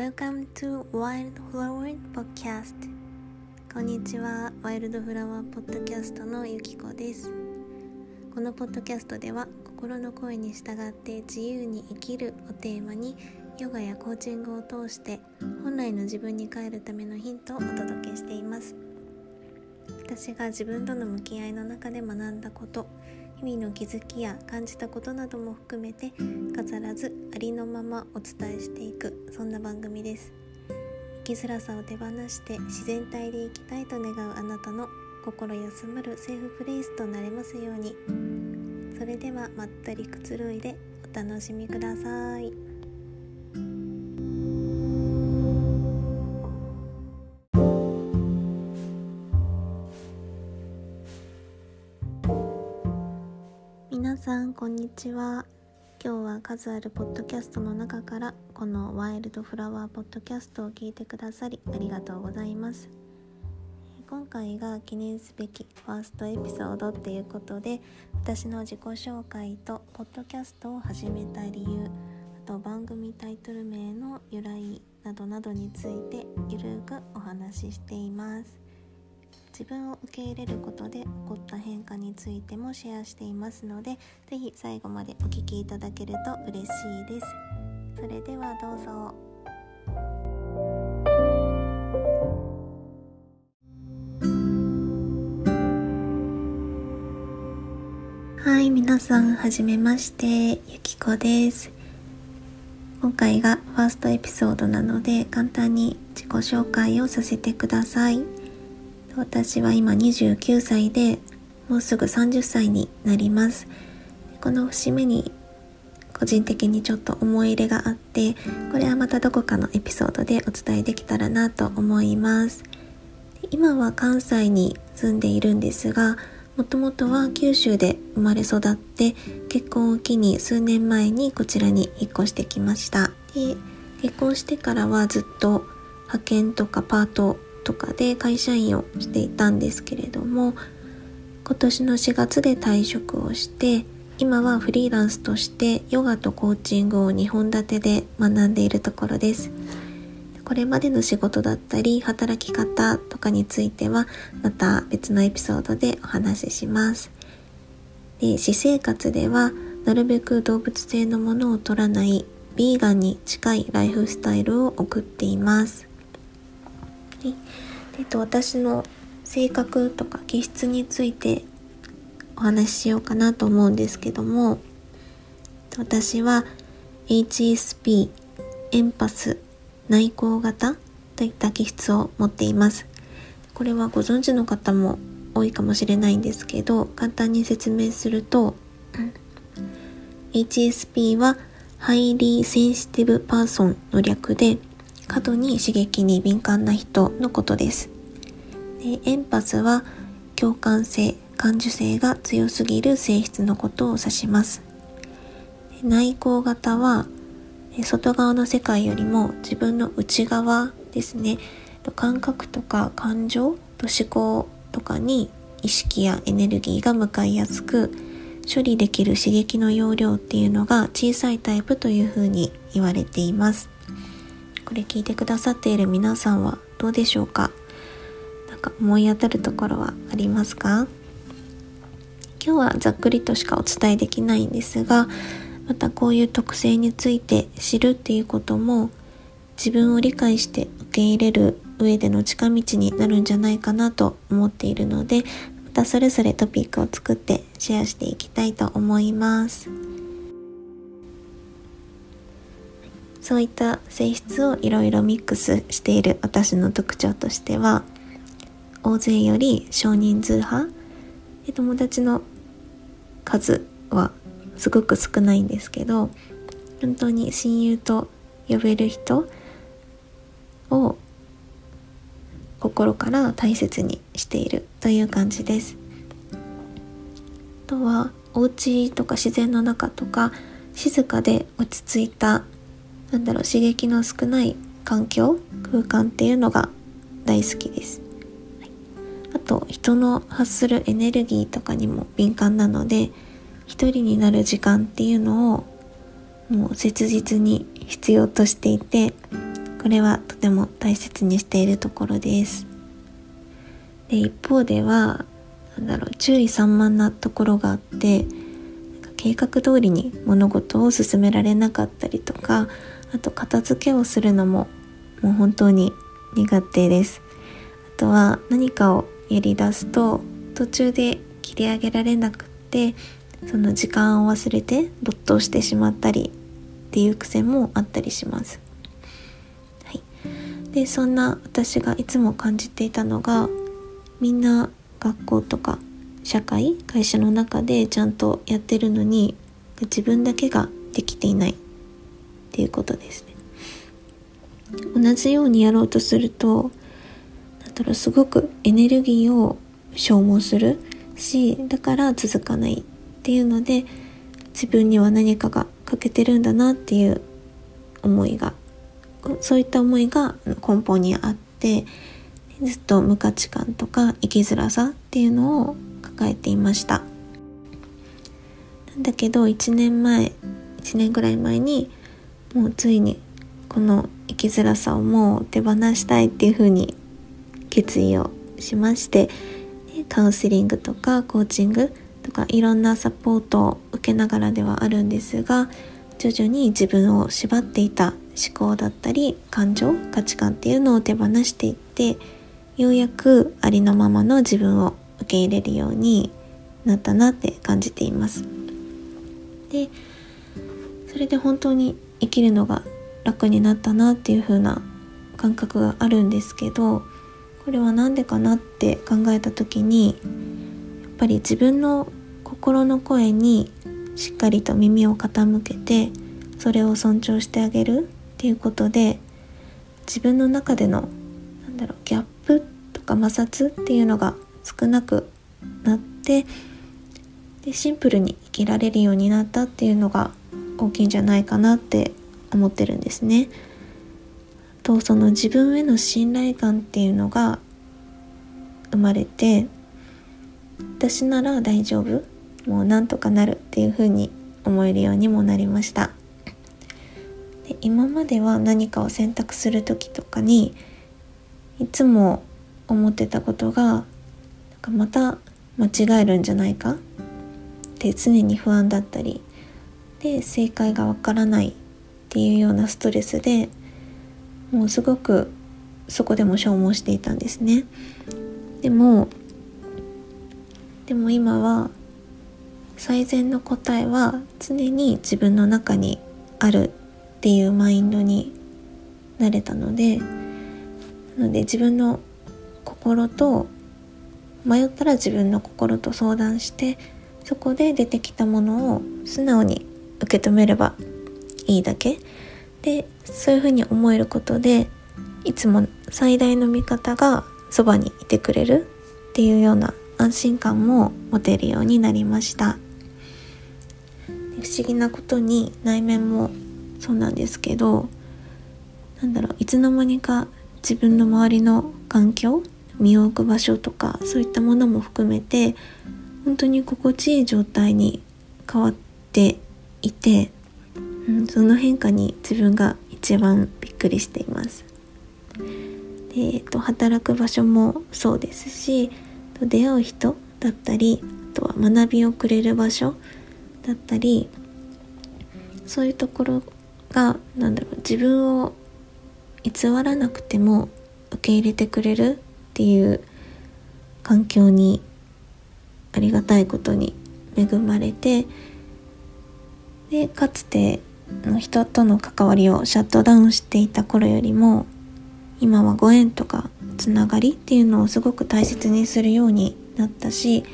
Welcome to Wild Flower Podcast. こんにちは。ワイルドフラワーポッドキャストのゆきこです。このポッドキャストでは心の声に従って自由に生きるをテーマにヨガやコーチングを通して本来の自分に帰るためのヒントをお届けしています。私が自分との向き合いの中で学んだこと日々の気づきや感じたことなども含めて飾らずありのままお伝えしていくそんな番組です。生きづらさを手放して自然体で生きたいと願うあなたの心休まるセーフプレイスとなれますように。それではまったりくつろいでお楽しみください。にちは。今日は数あるポッドキャストの中からこのワイルドフラワーポッドキャストを聞いてくださりありがとうございます。今回が記念すべきファーストエピソードっていうことで私の自己紹介とポッドキャストを始めた理由あと番組タイトル名の由来などなどについてゆるくお話ししています。自分を受け入れることで起こった変化についてもシェアしていますので是非最後までお聴きいただけると嬉しいです。それではどうぞ。はい皆さんはじめまして。ゆきこです。今回がファーストエピソードなので簡単に自己紹介をさせてください。私は今29歳でもうすぐ30歳になります。この節目に個人的にちょっと思い入れがあってこれはまたどこかのエピソードでお伝えできたらなと思います。今は関西に住んでいるんですがもともとは九州で生まれ育って結婚を機に数年前にこちらに引っ越してきました。で結婚してからはずっと派遣とかパートとかで会社員をしていたんですけれども今年の4月で退職をして今はフリーランスとしてヨガとコーチングを2本立てで学んでいるところです。これまでの仕事だったり働き方とかについてはまた別のエピソードでお話しします。で私生活ではなるべく動物性のものを取らないビーガンに近いライフスタイルを送っています。でえっと、私の性格とか気質についてお話ししようかなと思うんですけども私は HSP エンパス内向型といった気質を持っています。これはご存知の方も多いかもしれないんですけど簡単に説明すると HSP は Highly Sensitive Person の略で過度に刺激に敏感な人のことです。でエンパスは共感性感受性が強すぎる性質のことを指します。内向型は外側の世界よりも自分の内側ですね。感覚とか感情と思考とかに意識やエネルギーが向かいやすく処理できる刺激の容量っていうのが小さいタイプというふうに言われています。これ聞いてくださっている皆さんはどうでしょうか？なんか思い当たるところはありますか？今日はざっくりとしかお伝えできないんですがまたこういう特性について知るっていうことも自分を理解して受け入れる上での近道になるんじゃないかなと思っているのでまたそれぞれトピックを作ってシェアしていきたいと思います。そういった性質をいろいろミックスしている私の特徴としては大勢より少人数派友達の数はすごく少ないんですけど本当に親友と呼べる人を心から大切にしているという感じです。あとはお家とか自然の中とか静かで落ち着いたなんだろう刺激の少ない環境空間っていうのが大好きです、はい、あと人の発するエネルギーとかにも敏感なので一人になる時間っていうのをもう切実に必要としていてこれはとても大切にしているところです。で一方ではなんだろう注意散漫なところがあって計画通りに物事を進められなかったりとかあと片付けをするのももう本当に苦手です。あとは何かをやりだすと途中で切り上げられなくってその時間を忘れて没頭してしまったりっていう癖もあったりします。はい、でそんな私がいつも感じていたのがみんな学校とか社会会社の中でちゃんとやってるのに自分だけができていない。っていうことですね。同じようにやろうとするとなんだろうすごくエネルギーを消耗するしだから続かないっていうので自分には何かが欠けてるんだなっていう思いがそういった思いが根本にあってずっと無価値観とか生きづらさっていうのを抱えていましたなんだけど1年前1年ぐらい前にもうついにこの生きづらさをもう手放したいっていうふうに決意をしましてカウンセリングとかコーチングとかいろんなサポートを受けながらではあるんですが徐々に自分を縛っていた思考だったり感情価値観っていうのを手放していってようやくありのままの自分を受け入れるようになったなって感じています。でそれで本当に生きるのが楽になったなっていう風な感覚があるんですけどこれは何でかなって考えた時にやっぱり自分の心の声にしっかりと耳を傾けてそれを尊重してあげるっていうことで自分の中でのなんだろうギャップとか摩擦っていうのが少なくなってでシンプルに生きられるようになったっていうのが大きいんじゃないかなって思ってるんですね。とその自分への信頼感っていうのが生まれて私なら大丈夫もうなんとかなるっていうふうに思えるようにもなりましたで今までは何かを選択する時とかにいつも思ってたことがなんかまた間違えるんじゃないかって常に不安だったりで正解がわからないっていうようなストレスでもうすごくそこでも消耗していたんですね。でもでも今は最善の答えは常に自分の中にあるっていうマインドになれたのでなので自分の心と迷ったら自分の心と相談してそこで出てきたものを素直に受け止めればいいだけ。でそういうふうに思えることでいつも最大の味方がそばにいてくれるっていうような安心感も持てるようになりました。不思議なことに内面もそうなんですけどなんだろういつの間にか自分の周りの環境身を置く場所とかそういったものも含めて本当に心地いい状態に変わっていてうん、その変化に自分が一番びっくりしています。でえっと、働く場所もそうですし出会う人だったりあとは学びをくれる場所だったりそういうところがなんだろう自分を偽らなくても受け入れてくれるっていう環境にありがたいことに恵まれてでかつての人との関わりをシャットダウンしていた頃よりも今はご縁とかつながりっていうのをすごく大切にするようになったし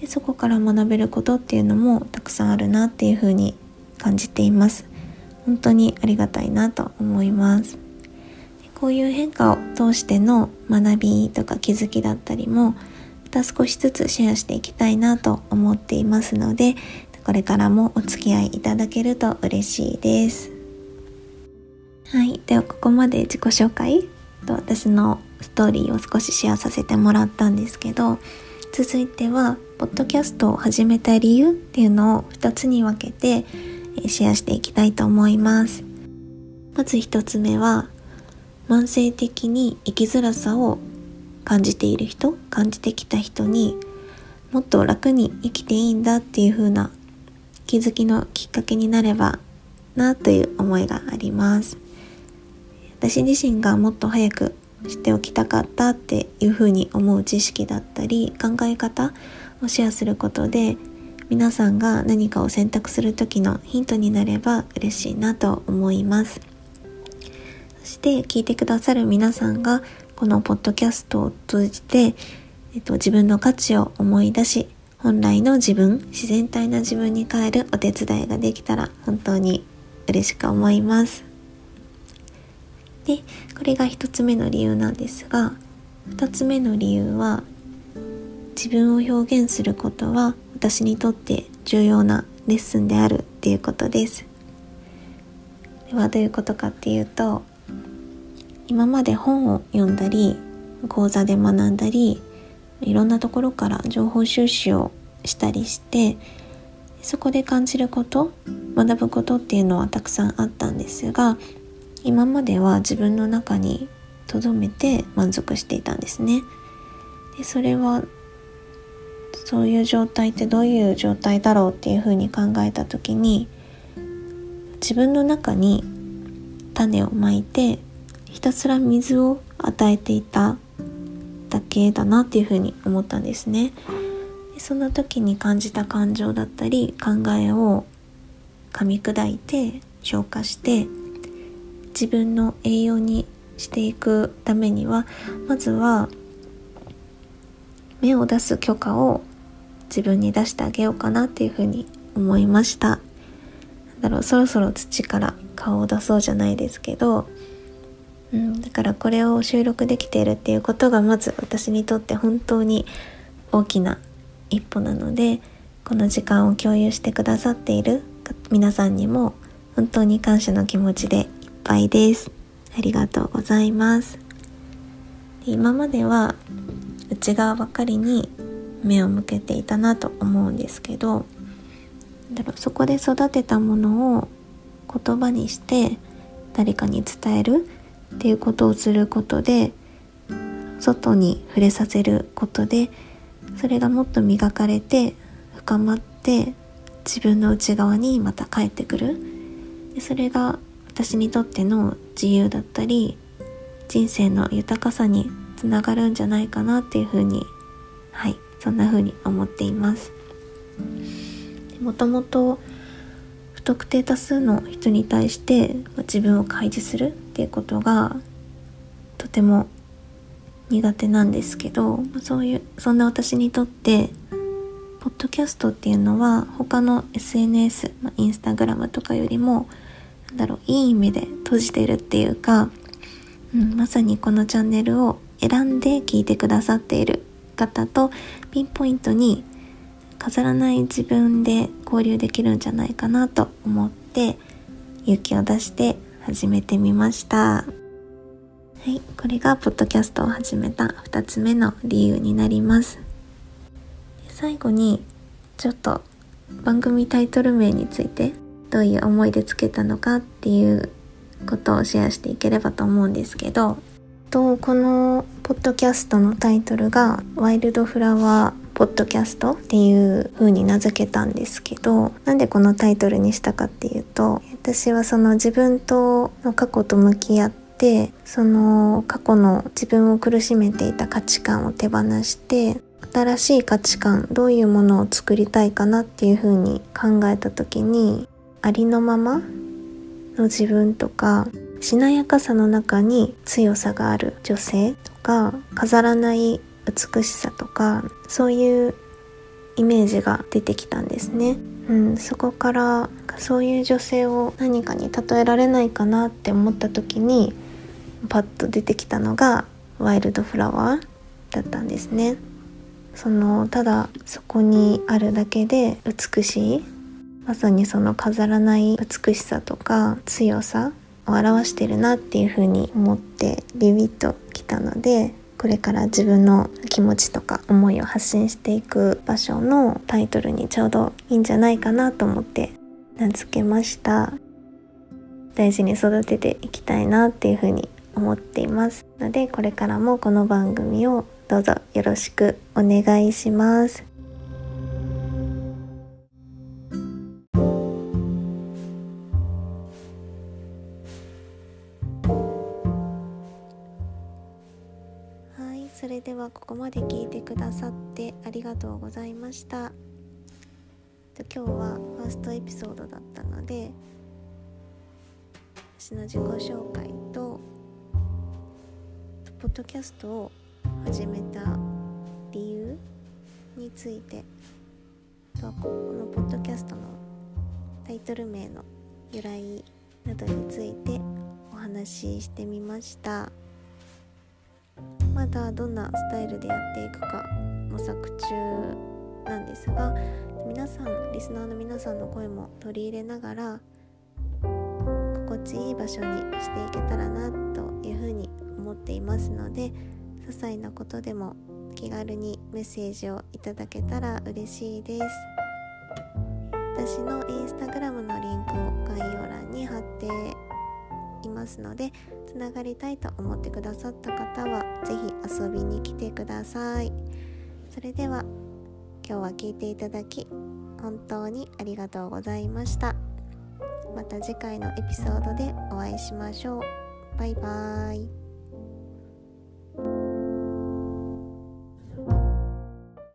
でそこから学べることっていうのもたくさんあるなっていうふうに感じています。本当にありがたいなと思います。こういう変化を通しての学びとか気づきだったりもまた少しずつシェアしていきたいなと思っていますのでこれからもお付き合いいただけると嬉しいです。はい。では、ここまで自己紹介と私のストーリーを少しシェアさせてもらったんですけど、続いては、ポッドキャストを始めた理由っていうのを2つに分けてシェアしていきたいと思います。まず1つ目は、慢性的に生きづらさを感じている人感じてきた人にもっと楽に生きていいんだっていう風な気づきのきっかけになればなという思いがあります。私自身がもっと早く知っておきたかったっていう風に思う知識だったり考え方をシェアすることで皆さんが何かを選択する時のヒントになれば嬉しいなと思います。そして聞いてくださる皆さんがこのポッドキャストを通じてえっと、自分の価値を思い出し本来の自分自然体な自分に変えるお手伝いができたら本当に嬉しく思います。でこれが1つ目の理由なんですが2つ目の理由は自分を表現することは私にとって重要なレッスンであるっていうことです。ではどういうことかっていうと今まで本を読んだり講座で学んだりいろんなところから情報収集をしたりしてそこで感じること学ぶことっていうのはたくさんあったんですが今までは自分の中に留めて満足していたんですね。でそれはそういう状態ってどういう状態だろうっていうふうに考えた時に自分の中に種をまいてひたすら水を与えていただけだなっていうふうに思ったんですね。でその時に感じた感情だったり考えを噛み砕いて消化して自分の栄養にしていくためにはまずは芽を出す許可を自分に出してあげようかなっていうふうに思いました。なんだろうそろそろ土から顔を出そうじゃないですけどうん、だからこれを収録できているっていうことがまず私にとって本当に大きな一歩なのでこの時間を共有してくださっている皆さんにも本当に感謝の気持ちでいっぱいです。ありがとうございます。今までは内側ばかりに目を向けていたなと思うんですけどだからそこで育てたものを言葉にして誰かに伝えるっていうことをすることで外に触れさせることでそれがもっと磨かれて深まって自分の内側にまた帰ってくる。でそれが私にとっての自由だったり人生の豊かさにつながるんじゃないかなっていうふうにはいそんなふうに思っています。もともと不特定多数の人に対して自分を開示するっていうことがとても苦手なんですけどそういうそんな私にとってポッドキャストっていうのは他の SNS、まあ、インスタグラムとかよりもなんだろういい意味で閉じてるっていうか、うん、まさにこのチャンネルを選んで聞いてくださっている方とピンポイントに飾らない自分で交流できるんじゃないかなと思って勇気を出して始めてみました。はい、これがポッドキャストを始めた2つ目の理由になります。最後にちょっと番組タイトル名についてどういう思いでつけたのかっていうことをシェアしていければと思うんですけどとこのポッドキャストのタイトルが「ワイルドフラワーポッドキャストっていう風に名付けたんですけどなんでこのタイトルにしたかっていうと私はその自分との過去と向き合ってその過去の自分を苦しめていた価値観を手放して新しい価値観どういうものを作りたいかなっていう風に考えた時にありのままの自分とかしなやかさの中に強さがある女性とか飾らない美しさとかそういうイメージが出てきたんですね。うん、そこからそういう女性を何かに例えられないかなって思った時にパッと出てきたのがワイルドフラワーだったんですね。そのただそこにあるだけで美しいまさにその飾らない美しさとか強さを表してるなっていうふうに思ってビビッときたのでこれから自分の気持ちとか思いを発信していく場所のタイトルにちょうどいいんじゃないかなと思って名付けました。大事に育てていきたいなっていうふうに思っています。のでこれからもこの番組をどうぞよろしくお願いします。ました。今日はファーストエピソードだったので私の自己紹介とポッドキャストを始めた理由についてとはこのポッドキャストのタイトル名の由来などについてお話ししてみました。まだどんなスタイルでやっていくか模索中。なんですが皆さんリスナーの皆さんの声も取り入れながら心地いい場所にしていけたらなというふうに思っていますので些細なことでも気軽にメッセージをいただけたら嬉しいです。私のインスタグラムのリンクを概要欄に貼っていますのでつながりたいと思ってくださった方は是非遊びに来てください。それでは今日は聞いていただき本当にありがとうございました。また次回のエピソードでお会いしましょう。バイバーイ。